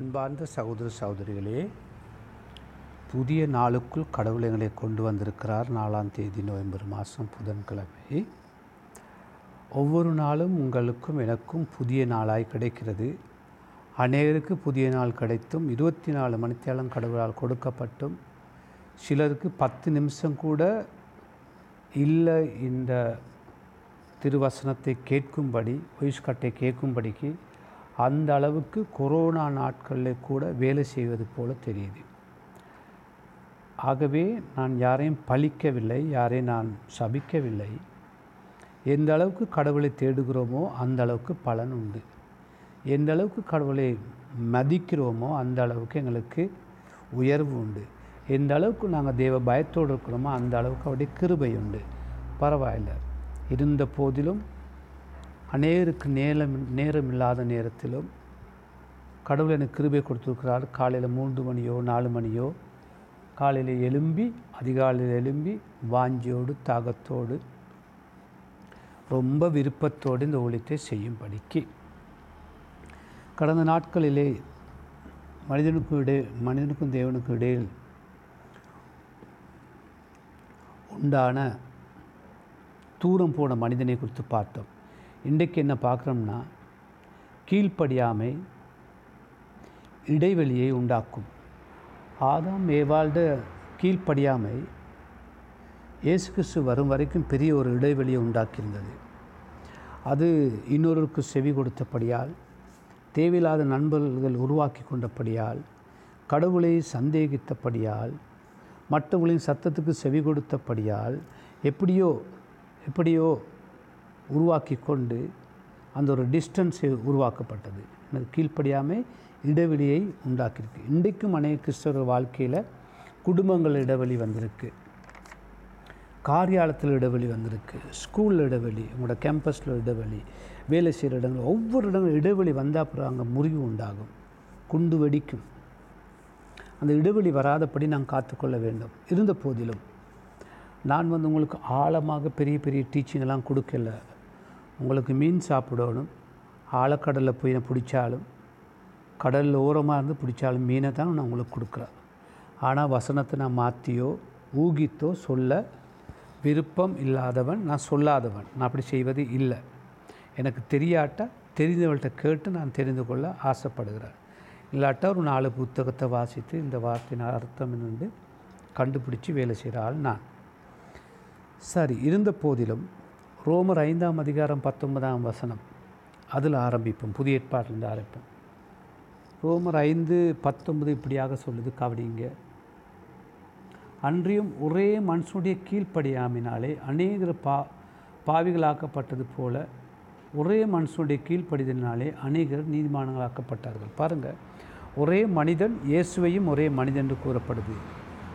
அன்பார்ந்த சகோதர சகோதரிகளே புதிய நாளுக்குள் கடவுள் எங்களை கொண்டு வந்திருக்கிறார். நாலாம் தேதி நவம்பர் மாதம் புதன்கிழமை. ஒவ்வொரு நாளும் உங்களுக்கும் எனக்கும் புதிய நாளாய் கிடைக்கிறது. அநேகருக்கு புதிய நாள் கிடைத்தும் இருபத்தி நாலு மணித்தேளம் கடவுளால் கொடுக்கப்பட்டும் சிலருக்கு பத்து நிமிஷம் கூட இல்லை இந்த திருவசனத்தை கேட்கும்படி ஒயிஸ்கட்டை கேட்கும்படிக்கு அந்த அளவுக்கு கொரோனா நாட்களில் கூட வேலை செய்வது போல தெரியுது. ஆகவே நான் யாரையும் பழிக்கவில்லை யாரையும் நான் சபிக்கவில்லை. எந்த அளவுக்கு கடவுளை தேடுகிறோமோ அந்த அளவுக்கு பலன் உண்டு. எந்த அளவுக்கு கடவுளை மதிக்கிறோமோ அந்த அளவுக்கு எங்களுக்கு உயர்வு உண்டு. எந்த அளவுக்கு நாங்கள் தெய்வ பயத்தோடு இருக்கிறோமோ அந்த அளவுக்கு அவருடைய கிருபை உண்டு. பரவாயில்ல. இருந்த போதிலும் அநேருக்கு நேரம் நேரம் இல்லாத நேரத்திலும் கடவுள் எனக்கு கிருபை கொடுத்துருக்கிறார். காலையில் மூன்று மணியோ நாலு மணியோ காலையில் எழும்பி அதிகாலையில் எழும்பி வாஞ்சியோடு தாகத்தோடு ரொம்ப விருப்பத்தோடு இந்த ஊழியத்தை செய்யும்படிக்கு. கடந்த நாட்களிலே மனிதனுக்கும் இடை மனிதனுக்கும் தேவனுக்கும் இடையில் உண்டான தூரம் போன மனிதனை குறித்து பார்த்தோம். இன்றைக்கு என்ன பார்க்குறோம்னா கீழ்ப்படியாமை இடைவெளியை உண்டாக்கும். ஆதாம் ஏவாழ்ட கீழ்ப்படியாமை இயேசு கிறிஸ்து வரும் வரைக்கும் பெரிய ஒரு இடைவெளியை உண்டாக்கியிருந்தது. அது இன்னொருக்கு செவி கொடுத்தபடியால் தேவையில்லாத நண்பர்கள் உருவாக்கி கொண்டபடியால் கடவுளை சந்தேகித்தபடியால் மற்றவர்களின் சத்தத்துக்கு செவி கொடுத்தபடியால் எப்படியோ எப்படியோ உருவாக்கி கொண்டு அந்த ஒரு டிஸ்டன்ஸ் உருவாக்கப்பட்டது. எனக்கு கீழ்ப்படியாமல் இடைவெளியை உண்டாக்கியிருக்கு. இன்றைக்கும் அநேக கிறிஸ்தவர்கள் வாழ்க்கையில் குடும்பங்கள் இடைவெளி வந்திருக்கு. காரியாலத்தில் இடைவெளி வந்திருக்கு. ஸ்கூலில் இடைவெளி உங்களோட கேம்பஸில் இடைவெளி வேலை செய்கிற இடங்கள் ஒவ்வொரு இடங்களும் இடைவெளி வந்தால் அப்புறம் அங்கே முறிவு உண்டாகும். குண்டு வெடிக்கும். அந்த இடைவெளி வராதபடி நான் காத்துக்கொள்ள வேண்டும். இருந்த போதிலும் நான் வந்து உங்களுக்கு ஆழமாக பெரிய பெரிய டீச்சிங்கெல்லாம் கொடுக்கல. உங்களுக்கு மீன் சாப்பிடணும். ஆழக்கடலில் போய் நான் பிடிச்சாலும் கடலில் ஓரமாக இருந்து பிடிச்சாலும் மீனை தான் நான் உங்களுக்கு கொடுக்குறேன். ஆனால் வசனத்தை நான் மாற்றியோ ஊகித்தோ சொல்ல விருப்பம் இல்லாதவன் நான் சொல்லாதவன். நான் அப்படி செய்வது இல்லை. எனக்கு தெரியாட்டா தெரிந்தவள்கிட்ட கேட்டு நான் தெரிந்து கொள்ள ஆசைப்படுகிறேன். இல்லாட்டா ஒரு நாலு புத்தகத்தை வாசித்து இந்த வார்த்தையின் அர்த்தம் என்னென்று கண்டுபிடிச்சி வேலை செய்கிற ஆள் நான். சரி இருந்த போதிலும் ரோமர் ஐந்தாம் அதிகாரம் பத்தொன்பதாம் வசனம். அதில் ஆரம்பிப்போம் புதிய ஏற்பாட்டிலிருந்து ஆரம்பிப்போம். ரோமர் ஐந்து பத்தொன்பது இப்படியாக சொல்லுது கவனிங்க அன்றியும் ஒரே மனுஷனுடைய கீழ்ப்படியாமினாலே அநேகர் பா பாவிகளாக்கப்பட்டது போல ஒரே மனுஷனுடைய கீழ்ப்படிதலினாலே அநேகர் நீதிமானங்களாக்கப்பட்டார்கள் பாருங்கள் ஒரே மனிதன் இயேசுவையும் ஒரே மனிதன் என்று கூறப்படுது.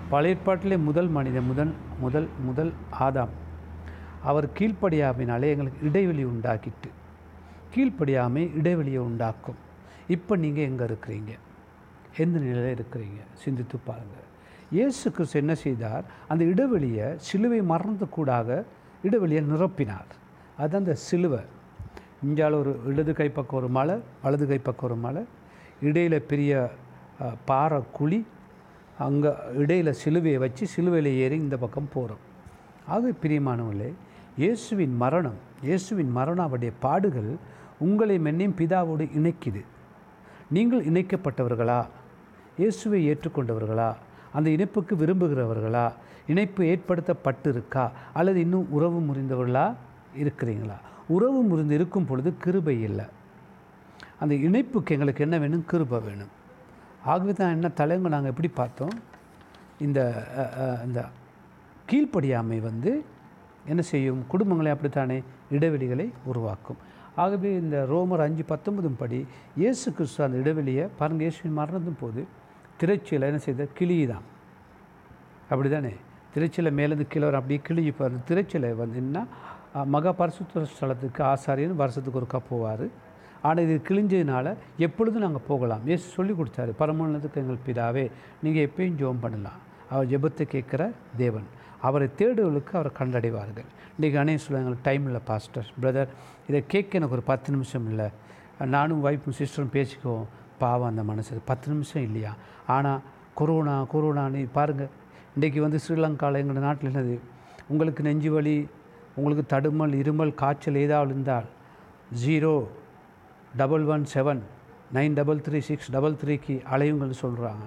பழைய ஏற்பாட்டிலே முதல் மனிதன் முதல் முதல் முதல் ஆதாம். அவர் கீழ்ப்படியாமைனாலே எங்களுக்கு இடைவெளி உண்டாக்கிட்டு கீழ்ப்படியாமை இடைவெளியை உண்டாக்கும். இப்போ நீங்கள் எங்கே இருக்கிறீங்க? எந்த நிலையில் இருக்கிறீங்க? சிந்தித்து பாருங்கள் இயேசு கிறிஸ்து என்ன செய்தார்? அந்த இடைவெளியை சிலுவை மறந்துக்கூடாக இடைவெளியை நிரப்பினார். அது அந்த சிலுவை. இஞ்சால் ஒரு இடது கைப்பக்கம் ஒரு மலை வலது கைப்பக்கம் ஒரு மலை. இடையில் பெரிய பாறை குழி. அங்கே இடையில் சிலுவையை வச்சு சிலுவையில் ஏறி இந்த பக்கம் போகிறோம் ஆக பிரியமானவர்களே இயேசுவின் மரணம் இயேசுவின் மரணம் அவருடைய பாடுகள் உங்களை மென்னையும் பிதாவோடு இணைக்குது. நீங்கள் இணைக்கப்பட்டவர்களா? இயேசுவை ஏற்றுக்கொண்டவர்களா? அந்த இணைப்புக்கு விரும்புகிறவர்களா? இணைப்பு ஏற்படுத்தப்பட்டு இருக்கா அல்லது இன்னும் உறவு முறிந்தவர்களா இருக்கிறீங்களா? உறவு முறிந்து இருக்கும் பொழுது கிருபை இல்லை. அந்த இணைப்புக்கு எங்களுக்கு என்ன வேணும்? கிருபை வேணும். ஆகவே தான் என்ன தலைங்க நாங்கள் எப்படி பார்த்தோம்? இந்த இந்த கீழ்ப்படியாமை வந்து என்ன செய்யும்? குடும்பங்களை அப்படித்தானே இடைவெளிகளை உருவாக்கும். ஆகவே இந்த ரோமர் அஞ்சு பத்தொன்பதும் படி இயேசு கிறிஸ்து அந்த இடைவெளியை பாருங்கள் இயேசுவின் மரணத்தும் போது திரைச்சியில் என்ன செய்த? கிளி தான் அப்படி தானே திரைச்சியில் மேலேருந்து கீழே வர அப்படியே கிழிஞ்சு பாரு திரைச்சியில் வந்துன்னா மகா பரிசுத்த ஸ்தலத்துக்கு ஆசாரியன் வருஷத்துக்கு ஒருக்கா போவார். ஆனால் இது கிழிஞ்சதுனால எப்பொழுதும் நாங்கள் போகலாம். ஏசு சொல்லி கொடுத்தாரு பரமோன்னதுக்கு எங்கள் பிதாவே நீங்கள் எப்பயும் ஜோம் பண்ணலாம். அவர் ஜெபத்தை கேட்குற தேவன். அவரை தேடுவதற்கு அவரை கண்டடைவார்கள். இன்றைக்கி அனைவரும் சொல்லுவாங்க டைம் இல்லை பாஸ்டர் பிரதர் இதை கேட்க எனக்கு ஒரு பத்து நிமிஷம் இல்லை. நானும் ஒய்ஃபும் சிஸ்டரும் பேசிக்குவோம். பாவம் அந்த மனசு. பத்து நிமிஷம் இல்லையா? ஆனால் கொரோனா கொரோனான்னு பாருங்கள் இன்றைக்கி வந்து ஸ்ரீலங்காவில் எங்கள் நாட்டில் என்னது? உங்களுக்கு நெஞ்சு வலி உங்களுக்கு தடுமல் இருமல் காய்ச்சல் ஏதாவது இருந்தால் zero double one seven nine double three six double த்ரீக்கு அலையுங்கள்னு சொல்கிறாங்க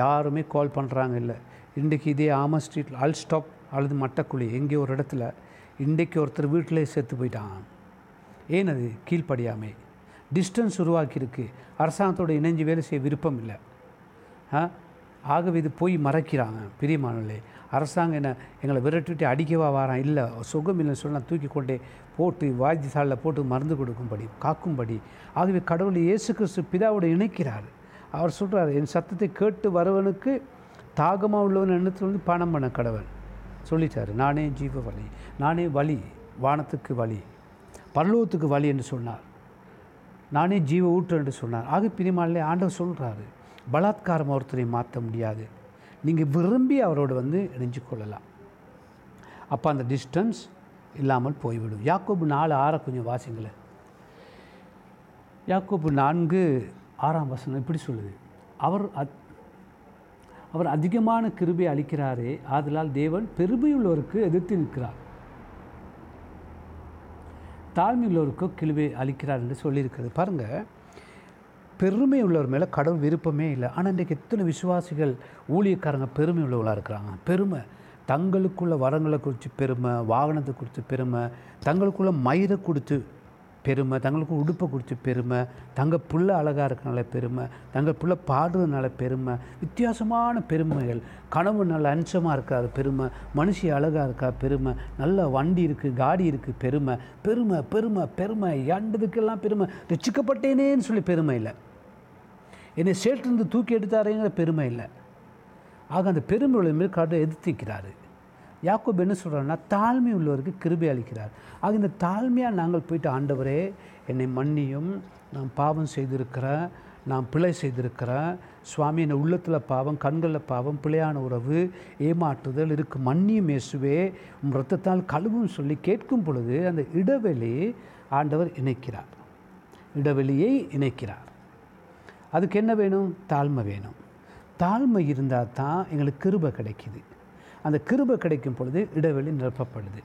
யாருமே கால் பண்ணுறாங்க இல்லை. இன்றைக்கி இதே ஆம ஸ்ட்ரீட்டில் ஆல் ஸ்டாப் அல்லது மட்டக்குழி எங்கேயோ ஒரு இடத்துல இன்றைக்கு ஒருத்தர் வீட்டிலே சேர்த்து போயிட்டான். ஏன் அது? கீழ்ப்படியாமை. டிஸ்டன்ஸ் உருவாக்கியிருக்கு. அரசாங்கத்தோட இணைஞ்சு வேலை செய்ய விருப்பம் இல்லை. ஆ? ஆகவே இது போய் மறைக்கிறாங்க பிரியமானே அரசாங்கம் என்ன எங்களை விரட்டிட்டு அடிக்கவா வாரான்? இல்லை சுகம் இல்லைன்னு சொன்னால் தூக்கி கொண்டே போட்டு வாய்த்தியசாலில் போட்டு மருந்து கொடுக்கும்படி காக்கும்படி. ஆகவே கடவுள் இயேசு கிறிஸ்து பிதாவோடு இணைக்கிறார். அவர் சொல்கிறார் என் சத்தத்தை கேட்டு வரவனுக்கு தாகமாக உள்ளவன் எண்ணத்தில் வந்து பணம் பண்ண கடவுள். சொல்லிட்டார் நானே ஜீவ வழி நானே வழி வானத்துக்கு வழி பல்லவத்துக்கு வழி என்று சொன்னார். நானே ஜீவ ஊற்று என்று சொன்னார். ஆக பிரிமாலே ஆண்டவர் சொல்கிறாரு பலாத்காரம் ஒருத்தரை மாற்ற முடியாது. நீங்கள் விரும்பி அவரோடு வந்து இணைஞ்சு கொள்ளலாம். அப்போ அந்த டிஸ்டன்ஸ் இல்லாமல் போய்விடும். யாக்கோபு நாலு ஆறை கொஞ்சம் வாசிங்களேன். யாக்கோபு நான்கு ஆறாம் வசனம் இப்படி சொல்லுது. அவர் அத் அவர் அதிகமான கிருபை அளிக்கிறாரே ஆதலால் தேவன் பெருமையுள்ளவருக்கு எதிர்த்து நிற்கிறார். தாழ்மையுள்ளவருக்கு கிருபை அளிக்கிறார் என்று சொல்லியிருக்கிறது. பாருங்கள் பெருமை உள்ளவர் மேலே கடவுள் விருப்பமே இல்லை. ஆனால் இன்றைக்கு எத்தனை விசுவாசிகள் ஊழியக்காரங்க பெருமை உள்ளவர்களாக இருக்கிறாங்க? பெருமை. தங்களுக்குள்ள வரங்களை குறித்து பெருமை வாகனத்தை குறித்து பெருமை தங்களுக்குள்ள மயிரை கொடுத்து பெருமை தங்களுக்கு உடுப்பை குறித்து பெருமை தங்கள் புள்ள அழகாக இருக்கனால பெருமை தங்கள் புள்ள பாடுறதுனால பெருமை வித்தியாசமான பெருமைகள். கனவு நல்ல அம்சமாக இருக்காது பெருமை மனுஷி அழகாக இருக்கா பெருமை நல்ல வண்டி இருக்குது காடி இருக்குது பெருமை பெருமை பெருமை பெருமை ஏண்டதுக்கெல்லாம் பெருமை? ரசிக்கப்பட்டேனேன்னு சொல்லி பெருமை இல்லை. என்னை சேட்டிலிருந்து தூக்கி எடுத்தாரேங்கிற பெருமை இல்லை. ஆக அந்த பெருமை உள்ள எதிர்த்திக்கிறாரு யாக்கோப் என்ன சொல்கிறாருன்னா தாழ்மை உள்ளவருக்கு கிருபை அளிக்கிறார். ஆக இந்த தாழ்மையாக நாங்கள் போயிட்டு ஆண்டவரே என்னை மன்னியும். நான் பாவம் செய்திருக்கிறேன். நான் பிழை செய்திருக்கிறேன். சுவாமி என்னை உள்ளத்தில் பாவம் கண்களில் பாவம் பிழையான உறவு ஏமாற்றுதல் இருக்கு. மன்னியும் இயேசுவே. ரத்தத்தால் கழுவும் சொல்லி கேட்கும் பொழுது அந்த இடைவெளி ஆண்டவர் இணைக்கிறார். இடைவெளியை இணைக்கிறார். அதுக்கு என்ன வேணும்? தாழ்மை வேணும். தாழ்மை இருந்தால் தான் எங்களுக்கு கிருபை கிடைக்குது. அந்த கிருபை கிடைக்கும் பொழுது இடைவெளி நிரப்பப்படுது.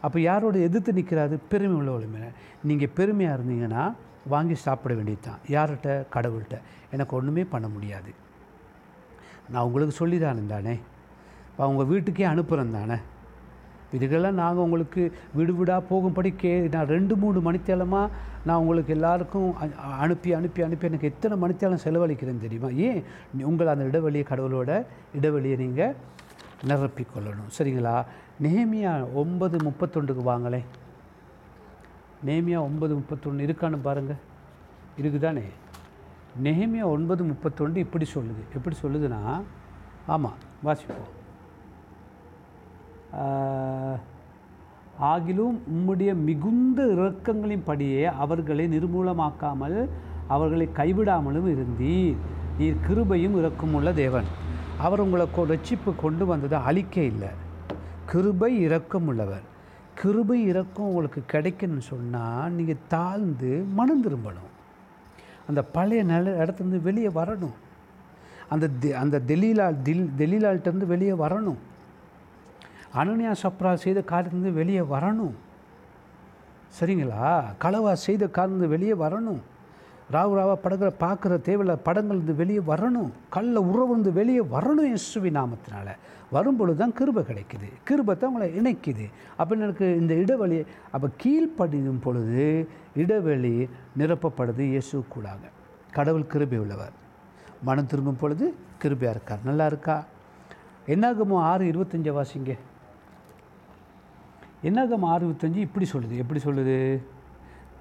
அப்போ யாரோட எதிர்த்து நிற்கிறாரு? பெருமை உள்ள மேலே நீங்கள் பெருமையாக இருந்தீங்கன்னா வாங்கி சாப்பிட வேண்டியது தான் யார்கிட்ட? கடவுள்கிட்ட. எனக்கு ஒன்றுமே பண்ண முடியாது. நான் உங்களுக்கு சொல்லிதானே தானே? இப்போ அவங்க வீட்டுக்கே அனுப்புகிறேன் தானே? இதுக்கெல்லாம் நாங்கள் உங்களுக்கு விடுவிடாக போகும்படி கே நான் ரெண்டு மூணு மணித்தேலமாக நான் உங்களுக்கு எல்லாருக்கும் அனுப்பி அனுப்பி அனுப்பி எனக்கு எத்தனை மணித்தேலம் செலவழிக்கிறேன்னு தெரியுமா? ஏன்? உங்கள் உங்களை அந்த இடைவெளியை கடவுளோட இடைவெளியை நீங்கள் நிரப்பிக்கொள்ளணும். சரிங்களா? நேமியா ஒன்பது முப்பத்தொண்டுக்கு வாங்களேன் நேமியா ஒன்பது முப்பத்தொன்று இருக்கான்னு பாருங்கள் இருக்குதானே? நெஹேமியா ஒன்பது முப்பத்தொன்று இப்படி சொல்லுது. எப்படி சொல்லுதுன்னா ஆமாம் வாசிப்போம். ஆகிலும் உம்முடைய மிகுந்த இரக்கங்களின் படியே அவர்களை நிர்மூலமாக்காமல் அவர்களை கைவிடாமலும் இருந்தீர். நீர் கிருபையும் இரக்கமுள்ள தேவன். அவர் உங்களை ரட்சிப்பு கொண்டு வந்தது அழிக்க இல்லை. கிருபை இரக்கம் உள்ளவர். கிருபை இரக்கம் உங்களுக்கு கிடைக்கணும்னு சொன்னால் நீங்கள் தாழ்ந்து மனம் திரும்பணும். அந்த பழைய நில இடத்துலேருந்து வெளியே வரணும். அந்த அந்த தெலீலா தில் தெலீலால்ட்டேருந்து வெளியே வரணும். அனன்யா சப்ரா செய்த காரியத்துலேருந்து வெளியே வரணும். சரிங்களா? களவா செய்த காரணம் வெளியே வரணும். ராவு ராவா படங்களை பார்க்குற தேவையில்ல. படங்கள் இருந்து வெளியே வரணும். கல்ல உறவு இருந்து வெளியே வரணும் இயேசுவி நாமத்தினால. வரும்பொழுது தான் கிருபை கிடைக்குது. கிருபை தான் உங்களை இணைக்குது. அப்போ எனக்கு இந்த இடைவெளி. அப்போ கீழ்ப்படியும் பொழுது இடைவெளி நிரப்பப்படுது இயேசு கூடாங்க கடவுள் கிருபை உள்ளவர். மனம் திரும்பும் பொழுது கிருபையாக இருக்கார். நல்லா இருக்கா? என்னாகமோ ஆறு இருபத்தஞ்சை வாசிங்க. என்னாகமோ ஆறு இருபத்தஞ்சு இப்படி சொல்லுது. எப்படி சொல்லுது?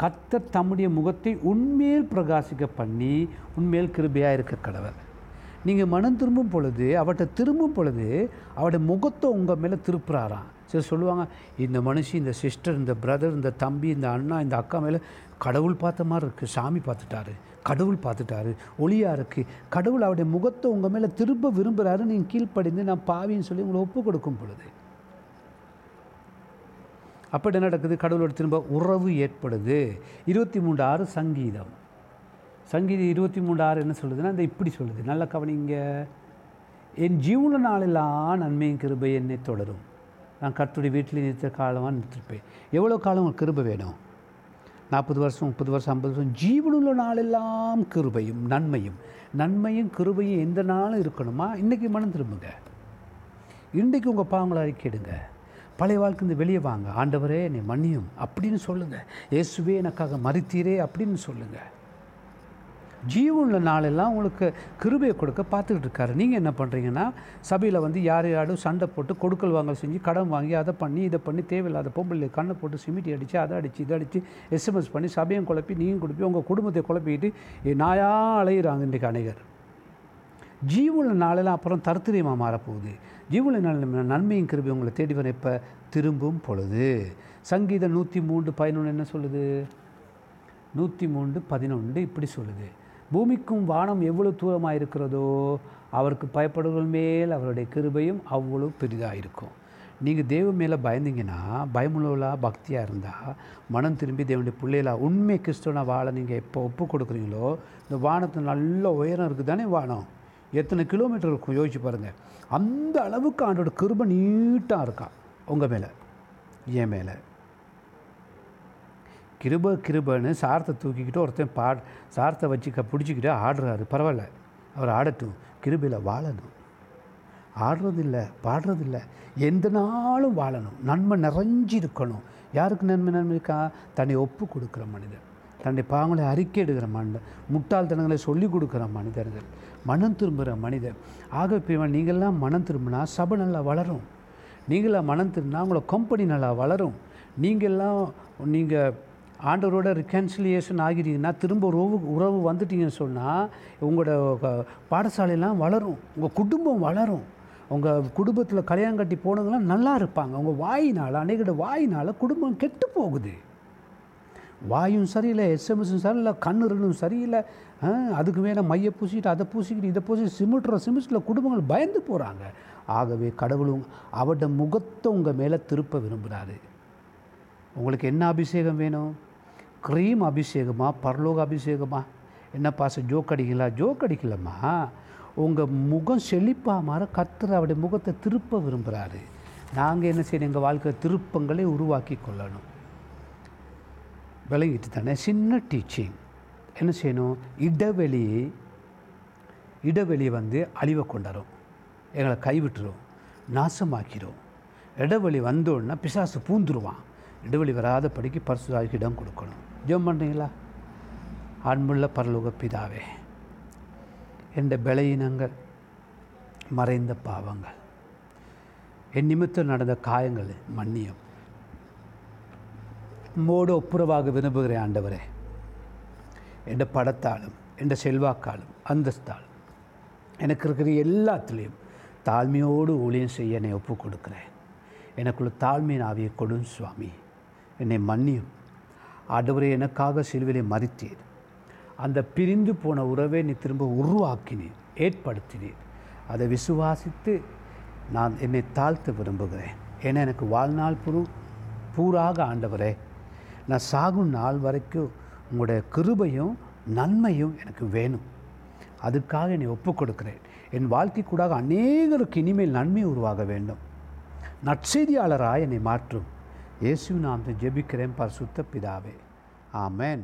கத்தர் தம்முடைய முகத்தை உண்மையில் பிரகாசிக்க பண்ணி உண்மையில் கிருபையாக இருக்க கடவர். நீங்கள் மனம் திரும்பும் பொழுது அவட்ட திரும்பும் பொழுது அவருடைய முகத்தை உங்கள் மேலே திருப்புறாராம் சரி சொல்லுவாங்க இந்த மனுஷி இந்த சிஸ்டர் இந்த பிரதர் இந்த தம்பி இந்த அண்ணா இந்த அக்கா மேலே கடவுள் பார்த்த மாதிரி இருக்குது சாமி பார்த்துட்டாரு கடவுள் பார்த்துட்டாரு ஒளியாக இருக்குது கடவுள் அவருடைய முகத்தை உங்கள் மேலே திரும்ப விரும்புகிறாரு நீங்கள் கீழ்ப்படிந்து நான் பாவின்னு சொல்லி உங்களை ஒப்பு கொடுக்கும் பொழுது அப்போ என்ன நடக்குது? கடவுளோட திரும்ப உறவு ஏற்படுது. இருபத்தி மூன்று ஆறு சங்கீதம். சங்கீதம் இருபத்தி மூணு ஆறு என்ன சொல்லுதுன்னா இந்த இப்படி சொல்லுது. நல்ல கவனிங்க. என் ஜீவன நாளெல்லாம் நன்மையும் கிருபை என்னை தொடரும். நான் கர்த்துடைய வீட்டில் நிறுத்த காலமாக நிறுத்திருப்பேன் எவ்வளோ காலம் உங்களுக்கு கிருபை வேணும்? நாற்பது வருஷம் முப்பது வருஷம் ஐம்பது வருஷம். ஜீவனுள்ள நாளெல்லாம் கிருபையும் நன்மையும். நன்மையும் கிருபையும் எந்த நாளும் இருக்கணுமா? இன்றைக்கி மனம் திரும்புங்க. இன்றைக்கு உங்கள் பாவங்களை அறிக்கையிடுங்க. பழைய வாழ்க்கைந்து வெளியே வாங்க. ஆண்டவரே என்னை மன்னியும். அப்படின்னு சொல்லுங்கள் இயேசுவே எனக்காக மறுத்தீரே அப்படின்னு சொல்லுங்கள் ஜீவனுள்ள நாளெல்லாம் உங்களுக்கு கிருபையை கொடுக்க பார்த்துக்கிட்டு இருக்காரு. நீங்கள் என்ன பண்ணுறீங்கன்னா சபையில் வந்து யார் யாரும் சண்டை போட்டு கொடுக்கல் வாங்கல் செஞ்சு கடன் வாங்கி அதை பண்ணி இதை பண்ணி தேவையில்லாத பொம்பளை கண்ணை போட்டு சிமிட்டி அடித்து அதை அடித்து இதை அடித்து எஸ்எம்எஸ் பண்ணி சபையும் குழப்பி நீயும் குழப்பி உங்கள் குடும்பத்தை குழப்பிக்கிட்டு நாயாக அலையிறாங்க இன்றைக்கு அநேகர். ஜீவன நாளெல்லாம் அப்புறம் தருத்திரியமாக மாறப்போகுது. ஜீவன நன்மையும் கிருபி உங்களை தேடி வர இப்போ திரும்பும் பொழுது. சங்கீதம் நூற்றி மூன்று பதினொன்று என்ன சொல்லுது? நூற்றி மூன்று பதினொன்று இப்படி சொல்லுது. பூமிக்கும் வானம் எவ்வளோ தூரமாக இருக்கிறதோ அவருக்கு பயப்படுகள் மேல் அவருடைய கிருபையும் அவ்வளோ பெரிதாக இருக்கும். நீங்கள் தேவ மேலே பயந்தீங்கன்னா பயமுள்ளவளாக பக்தியாக இருந்தால் மனம் திரும்பி தேவனுடைய பிள்ளைகளாக உண்மை கிறிஸ்துவனை வாழ நீங்கள் எப்போ ஒப்பு கொடுக்குறீங்களோ இந்த வானத்தில் நல்ல உயரம் இருக்குது தானே வானம். எத்தனை கிலோமீட்டர் இருக்கும்? யோசிச்சு பாருங்கள் அந்த அளவுக்கு ஆண்டோட கிருப நீட்டாக இருக்கான் உங்கள் மேலே. என் மேலே. கிருப கிருபன்னு சாரத்தை தூக்கிக்கிட்டு ஒருத்தன் பா சாரத்தை வச்சுக்க பிடிச்சிக்கிட்டு ஆடுறாரு. பரவாயில்ல. அவர் ஆடட்டும். கிருபையில் வாழணும். ஆடுறதில்ல பாடுறதில்ல. எந்த நாளும் வாழணும். நன்மை நிறைஞ்சிருக்கணும். யாருக்கு நன்மை நன்மை இருக்கா தன்னை ஒப்பு கொடுக்குற மனிதன். தன்னுடைய பாவங்களை அறிக்கை எடுக்கிற மனிதர் முட்டாள்தனங்களை சொல்லிக் கொடுக்குற மனிதர்கள் மனம் திரும்புகிற மனிதர். ஆக இப்போ நீங்கள்லாம் மனம் திரும்பினா சபை நல்லா வளரும். நீங்களாம் மனம் திரும்பினா உங்களை கம்பெனி நல்லா வளரும். நீங்கள்லாம் நீங்கள் ஆண்டவரோட ரிகன்சிலியேஷன் ஆகிறீங்கன்னா திரும்ப உறவு உறவு வந்துட்டீங்கன்னு சொன்னால் உங்களோட பாடசாலையெல்லாம் வளரும். உங்கள் குடும்பம் வளரும். உங்கள் குடும்பத்தில் கல்யாணம் கட்டி போனவங்களாம் நல்லா இருப்பாங்க. உங்கள் வாயினால் அன்னைக்கிட்ட வாயினால் குடும்பம் கெட்டு போகுது. வாயும் சரியில்லை எஸ்எம்எஸும் சரியில்லை கண்ணு ரெண்டும் சரியில்லை. அதுக்கு மேலே மைய பூசிட்டு அதை பூசிக்கிட்டு இதை பூசி சிமிட்டுற சிமிட்டில் குடும்பங்கள் பயந்து போகிறாங்க ஆகவே கடவுளும் அவட முகத்தை உங்கள் மேலே திருப்ப விரும்புகிறாரு உங்களுக்கு என்ன அபிஷேகம் வேணும்? க்ரீம் அபிஷேகமா? பரலோக அபிஷேகமா? என்ன பாச ஜோக் அடிக்கலா? ஜோக் அடிக்கலம்மா. உங்கள் முகம் செழிப்பாக மாற கத்துற அவருடைய முகத்தை திருப்ப விரும்புகிறாரு நாங்கள் என்ன செய்யணும்? எங்கள் வாழ்க்கை திருப்பங்களை உருவாக்கி கொள்ளணும். விளங்கிட்டு தானே சின்ன டீச்சிங் என்ன செய்யணும்? இடைவெளி இடைவெளி வந்து அழிவை கொண்டாடும் எங்களை கைவிட்டுரும். நாசமாக்கிரும். இடைவெளி வந்தோடனே பிசாசு பூந்துருவான். இடைவெளி வராத படிக்கு பரிசுதாய்க்கு இடம் கொடுக்கணும். ஜெபம் பண்ணுறீங்களா? அன்புள்ள பரலோக பிதாவே என்ற பலவீனங்கள் மறைந்த பாவங்கள். என் நிமித்தம் நடந்த காயங்கள் மன்னியம். உம்மோடு ஒப்புரவாக விரும்புகிறேன் ஆண்டவரே என்ற படத்தாலும் என்ற செல்வாக்காலும் அந்தஸ்தாலும் எனக்கு இருக்கிற எல்லாத்துலேயும் தாழ்மையோடு ஊழியம் செய்ய என்னை ஒப்புக் கொடுக்குறேன் எனக்குள்ள தாழ்மையின் ஆவியை கொடும் சுவாமி. என்னை மன்னியும். ஆண்டவரே எனக்காக சிலுவிலை மறித்தீர் அந்த பிரிந்து போன உறவை நீ திரும்ப உருவாக்கினீர் ஏற்படுத்தினீர். அதை விசுவாசித்து நான் என்னை தாழ்த்த விரும்புகிறேன். ஏன்னா எனக்கு வாழ்நாள் புரு பூராக ஆண்டவரே நான் சாகும் நாள் வரைக்கும் உங்களுடைய கிருபையும் நன்மையும் எனக்கு வேணும். அதுக்காக என்னை ஒப்புக் கொடுக்கிறேன். என் வாழ்க்கை கூடாக அநேகருக்கு இனிமேல் நன்மை உருவாக வேண்டும். நற்செய்தியாளராக என்னை மாற்றும். இயேசு நாம் ஜெபிக்கிறேன் பரிசுத்த பிதாவே. ஆமேன்.